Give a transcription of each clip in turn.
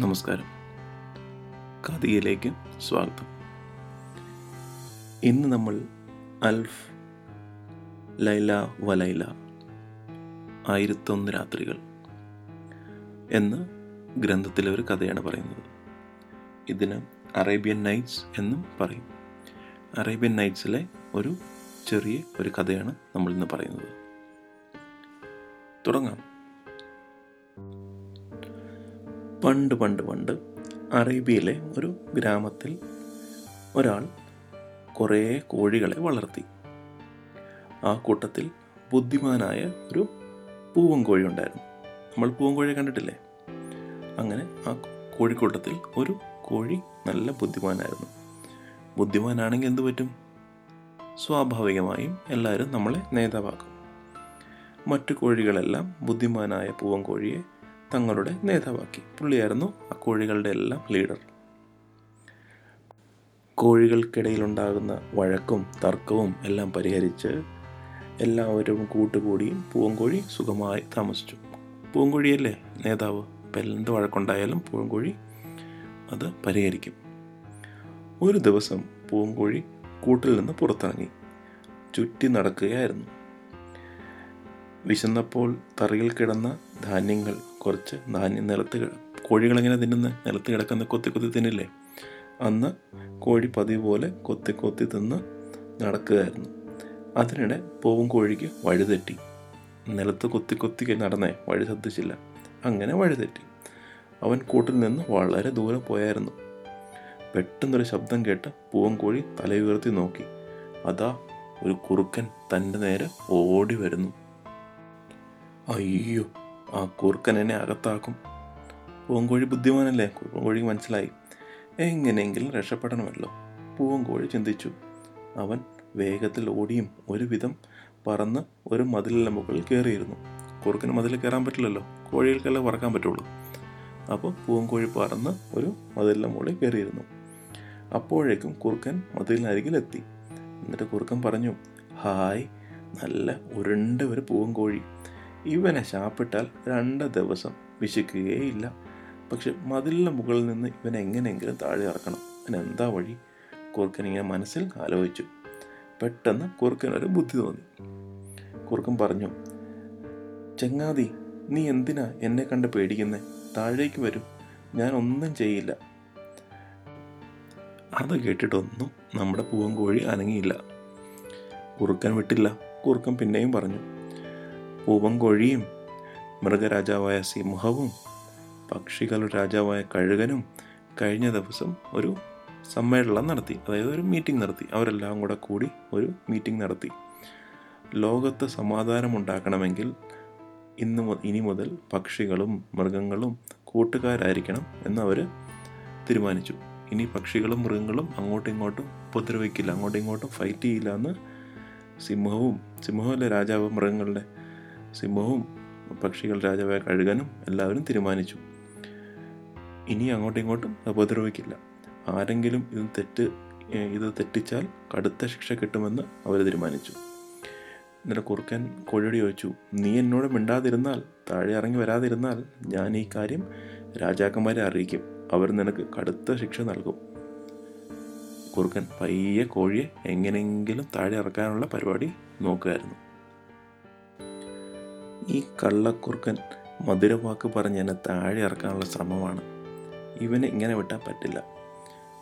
നമസ്കാരം. കഥയിലേക്ക് സ്വാഗതം. ഇന്ന് നമ്മൾ അൽഫ് ലൈല വലൈല ആയിരത്തൊന്ന് രാത്രികൾ എന്ന ഗ്രന്ഥത്തിലെ ഒരു കഥയാണ് പറയുന്നത്. ഇതിന് അറേബ്യൻ നൈറ്റ്സ് എന്നും പറയും. അറേബ്യൻ നൈറ്റ്സിലെ ഒരു ചെറിയ ഒരു കഥയാണ് നമ്മൾ ഇന്ന് പറയുന്നത്. തുടങ്ങാം. പണ്ട് പണ്ട് പണ്ട് അറേബ്യയിലെ ഒരു ഗ്രാമത്തിൽ ഒരാൾ കുറേ കോഴികളെ വളർത്തി. ആ കൂട്ടത്തിൽ ബുദ്ധിമാനായ ഒരു പൂവൻ കോഴി ഉണ്ടായിരുന്നു. നമ്മൾ പൂവൻ കോഴിയെ കണ്ടിട്ടില്ലേ? അങ്ങനെ ആ കോഴിക്കൂട്ടത്തിൽ ഒരു കോഴി നല്ല ബുദ്ധിമാനായിരുന്നു. ബുദ്ധിമാനാണെങ്കിൽ എന്തു പറ്റും? സ്വാഭാവികമായും എല്ലാവരും നമ്മളെ നേതാവാക്കും. മറ്റു കോഴികളെല്ലാം ബുദ്ധിമാനായ പൂവൻ കോഴിയെ തങ്ങളുടെ നേതാവാക്കി. പുള്ളിയായിരുന്നു ആ കോഴികളുടെ എല്ലാം ലീഡർ. കോഴികൾക്കിടയിലുണ്ടാകുന്ന വഴക്കും തർക്കവും എല്ലാം പരിഹരിച്ച് എല്ലാവരും കൂട്ടുകൂടി പൂവൻകോഴി സുഖമായി താമസിച്ചു. പൂവൻകോഴിയല്ലേ നേതാവ്? ഇപ്പം എന്ത് വഴക്കുണ്ടായാലും പൂവൻകോഴി അത് പരിഹരിക്കും. ഒരു ദിവസം പൂങ്കോഴി കൂട്ടിൽ നിന്ന് പുറത്തിറങ്ങി. ചുറ്റി നടക്കുകയായിരുന്നു. വിശന്നപ്പോൾ തറയിൽ കിടന്ന ധാന്യങ്ങൾ കുറച്ച് ധാന്യം നിലത്ത് കോഴികളിങ്ങനെ തിന്നുന്ന? നിലത്ത് കിടക്കുന്ന കൊത്തി കൊത്തി തിന്നില്ലേ? അന്ന് കോഴി പതിവ് പോലെ കൊത്തി കൊത്തി തിന്ന് നടക്കുകയായിരുന്നു. അതിനിടെ പോവും കോഴിക്ക് വഴിതെറ്റി. നിലത്ത് കൊത്തി കൊത്തി നടന്നേ വഴി ശ്രദ്ധിച്ചില്ല. അങ്ങനെ വഴിതെറ്റി. അവൻ കൂട്ടിൽ നിന്ന് വളരെ ദൂരെ പോയായിരുന്നു. പെട്ടെന്നൊരു ശബ്ദം കേട്ട് പൂവൻ കോഴി തലയുയർത്തി നോക്കി. അതാ ഒരു കുറുക്കൻ തന്റെ നേരെ ഓടി വരുന്നു. അയ്യോ ആ കുറുക്കൻ എന്നെ അകത്താക്കും. പൂവൻകോഴി ബുദ്ധിമാനല്ലേ? പൂവൻകോഴി മനസ്സിലായി. എങ്ങനെയെങ്കിലും രക്ഷപ്പെടണമല്ലോ. പൂവൻകോഴി ചിന്തിച്ചു. അവൻ വേഗത്തിൽ ഓടിയും ഒരുവിധം പറന്ന് ഒരു മതിലിന്റെ മുകളിൽ കയറിയിരുന്നു. കുറുക്കന് മതിൽ കയറാൻ പറ്റില്ലല്ലോ. കോഴികൾക്കല്ലേ പറക്കാൻ പറ്റുള്ളൂ. അപ്പോൾ പൂവൻകോഴി പറന്ന് ഒരു മതിലിന്റെ മുകളിൽ കയറിയിരുന്നു. അപ്പോഴേക്കും കുറുക്കൻ മതിലിനരികിലെത്തി. എന്നിട്ട് കുറുക്കൻ പറഞ്ഞു ഹായ് നല്ല ഉരുണ്ട ഒരു പൂവൻകോഴി. ഇവനെ ശാപ്പിട്ടാൽ രണ്ട് ദിവസം വിശക്കുകയേയില്ല പക്ഷെ മതിലിന്റെ മുകളിൽ നിന്ന് ഇവൻ എങ്ങനെയെങ്കിലും താഴെ ഇറക്കണം. അതിനെന്താ വഴി? കുറുക്കൻ ഇങ്ങനെ മനസ്സിൽ ആലോചിച്ചു. പെട്ടെന്ന് കുറുക്കനൊരു ബുദ്ധി തോന്നി. കുറുക്കൻ പറഞ്ഞു ചെങ്ങാതി നീ എന്തിനാ എന്നെ കണ്ട് പേടിക്കുന്നേ? താഴേക്ക് വരും. ഞാൻ ഒന്നും ചെയ്യില്ല. അത് കേട്ടിട്ടൊന്നും നമ്മുടെ പൂവൻ കോഴി അനങ്ങിയില്ല. കുറുക്കൻ വിട്ടില്ല. കുറുക്കൻ പിന്നെയും പറഞ്ഞു പൂവൻ കോഴിയും മൃഗരാജാവായ സിംഹവും പക്ഷികളുടെ രാജാവായ കഴുകനും കഴിഞ്ഞ ദിവസം ഒരു സമ്മേളനം നടത്തി അതായത് ഒരു മീറ്റിംഗ് നടത്തി. അവരെല്ലാം കൂടെ കൂടി ഒരു മീറ്റിംഗ് നടത്തി. ലോകത്ത് സമാധാനം ഉണ്ടാക്കണമെങ്കിൽ ഇന്ന് ഇനി മുതൽ പക്ഷികളും മൃഗങ്ങളും കൂട്ടുകാരായിരിക്കണം എന്ന് അവർ തീരുമാനിച്ചു. ഇനി പക്ഷികളും മൃഗങ്ങളും അങ്ങോട്ടും ഇങ്ങോട്ടും ഉപദ്രവിക്കില്ല അങ്ങോട്ടും ഇങ്ങോട്ടും ഫൈറ്റ് ചെയ്യില്ല എന്ന് സിംഹവും സിംഹമല്ല രാജാവ് മൃഗങ്ങളുടെ സിംഹവും പക്ഷികൾ രാജാവായ കഴുകനും എല്ലാവരും തീരുമാനിച്ചു. ഇനി അങ്ങോട്ടും ഇങ്ങോട്ടും ഉപദ്രവിക്കില്ല ആരെങ്കിലും ഇത് തെറ്റ് ഇത് തെറ്റിച്ചാൽ കടുത്ത ശിക്ഷ കിട്ടുമെന്ന് അവർ തീരുമാനിച്ചു. എന്നിട്ട് കുറുക്കൻ കോഴിയോട് ചോദിച്ചു നീ എന്നോട് മിണ്ടാതിരുന്നാൽ താഴെ ഇറങ്ങി വരാതിരുന്നാൽ ഞാൻ ഈ കാര്യം രാജാക്കന്മാരെ അറിയിക്കും. അവർ നിനക്ക് കടുത്ത ശിക്ഷ നൽകും. കുറുക്കൻ പയ്യെ കോഴിയെ എങ്ങനെയെങ്കിലും താഴെ ഇറക്കാനുള്ള പരിപാടി നോക്കുകയായിരുന്നു. ഈ കള്ളക്കുറുക്കൻ മധുരവാക്ക് പറഞ്ഞ് എന്നെ താഴെ ഇറക്കാനുള്ള ശ്രമമാണ്. ഇവനെ ഇങ്ങനെ വിട്ടാൻ പറ്റില്ല.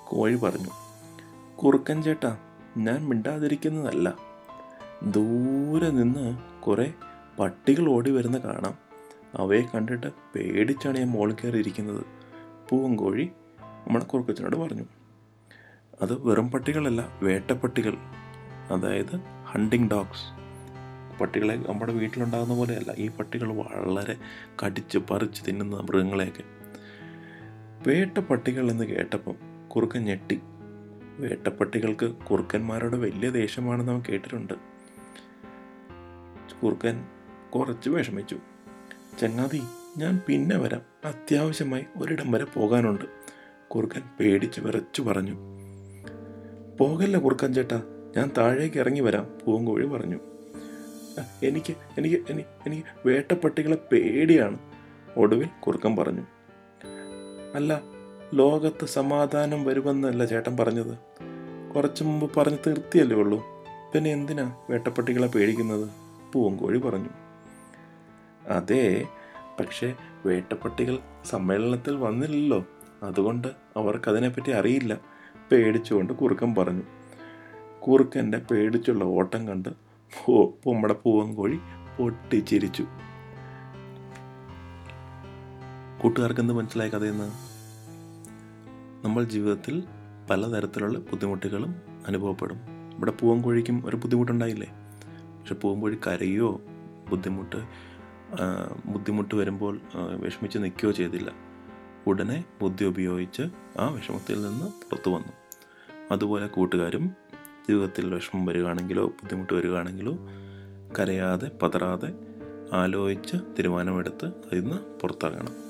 കോഴി പറഞ്ഞു കുറുക്കൻ ചേട്ടാ ഞാൻ മിണ്ടാതിരിക്കുന്നതല്ല. ദൂരെ നിന്ന് കുറേ പട്ടികൾ ഓടി വരുന്ന കാണാം. അവയെ കണ്ടിട്ട് പേടിച്ചാണ് ഞാൻ മോളിൽ കയറിയിരിക്കുന്നത് പൂവൻ കോഴി നമ്മുടെ കുറുക്കച്ചനോട് പറഞ്ഞു. അത് വെറും പട്ടികളല്ല വേട്ടപ്പട്ടികൾ. അതായത് ഹണ്ടിങ് ഡോഗ്സ്. പട്ടികളെ നമ്മുടെ വീട്ടിലുണ്ടാകുന്ന പോലെയല്ല. ഈ പട്ടികൾ വളരെ കടിച്ച് പറിച്ച് തിന്നുന്ന മൃഗങ്ങളെയൊക്കെ. വേട്ട പട്ടികൾ എന്ന് കേട്ടപ്പം കുറുക്കൻ ഞെട്ടി. വേട്ടപ്പട്ടികൾക്ക് കുറുക്കന്മാരോട് വലിയ ദേഷ്യമാണെന്ന് അവൻ കേട്ടിട്ടുണ്ട്. കുറുക്കൻ കുറച്ച് വിഷമിച്ചു. ചങ്ങാതി ഞാൻ പിന്നെ വരാം. അത്യാവശ്യമായി ഒരിടം വരെ പോകാനുണ്ട്. കുറുക്കൻ പേടിച്ച് വിറച്ചു പറഞ്ഞു. പോകല്ല കുറുക്കൻ ചേട്ടാ. ഞാൻ താഴേക്ക് ഇറങ്ങി വരാം പൂവൻകോഴി പറഞ്ഞു. "അഹ്, എനിക്ക് എനിക്ക് എനി- എനിക്ക് വേട്ടപ്പട്ടികളെ പേടിയാണ്. ഒടുവിൽ കുറുക്കൻ പറഞ്ഞു. അല്ല ലോകത്ത് സമാധാനം വരുമെന്നല്ല ചേട്ടൻ പറഞ്ഞത്. കുറച്ചു മുമ്പ് പറഞ്ഞ് തീർത്തിയല്ലേ ഉള്ളൂ. പിന്നെ എന്തിനാ വേട്ടപ്പട്ടികളെ പേടിക്കുന്നത്? പൂവങ്കോഴി പറഞ്ഞു. അതെ പക്ഷേ വേട്ടപ്പട്ടികൾ സമ്മേളനത്തിൽ വന്നില്ലല്ലോ. അതുകൊണ്ട് അവർക്കതിനെപ്പറ്റി അറിയില്ല. പേടിച്ചുകൊണ്ട് കുറുക്കൻ പറഞ്ഞു. കുറുക്കന്റെ പേടിച്ചുള്ള ഓട്ടം കണ്ട് ഓ നമ്മുടെ പൂവൻകോഴി പൊട്ടിച്ചിരിച്ചു. കൂട്ടുകാർക്ക് എന്ത് മനസ്സിലായ കഥയെന്ന്? നമ്മൾ ജീവിതത്തിൽ പലതരത്തിലുള്ള ബുദ്ധിമുട്ടുകളും അനുഭവപ്പെടും. ഇവിടെ പൂവൻകോഴിക്കും ഒരു ബുദ്ധിമുട്ടുണ്ടായില്ലേ? പക്ഷെ പൂവൻകോഴി കരയോ ബുദ്ധിമുട്ട് ബുദ്ധിമുട്ട് വരുമ്പോൾ വിഷമിച്ച് നിൽക്കുകയോ ചെയ്തില്ല. ഉടനെ ബുദ്ധി ഉപയോഗിച്ച് ആ വിഷമത്തിൽ നിന്ന് പുറത്തു വന്നു. അതുപോലെ കൂട്ടുകാരും ജീവിതത്തിൽ വിഷമം വരികയാണെങ്കിലോ ബുദ്ധിമുട്ട് വരികയാണെങ്കിലോ കരയാതെ പതറാതെ ആലോചിച്ച് തീരുമാനമെടുത്ത് അതിൽ നിന്ന് പുറത്താകണം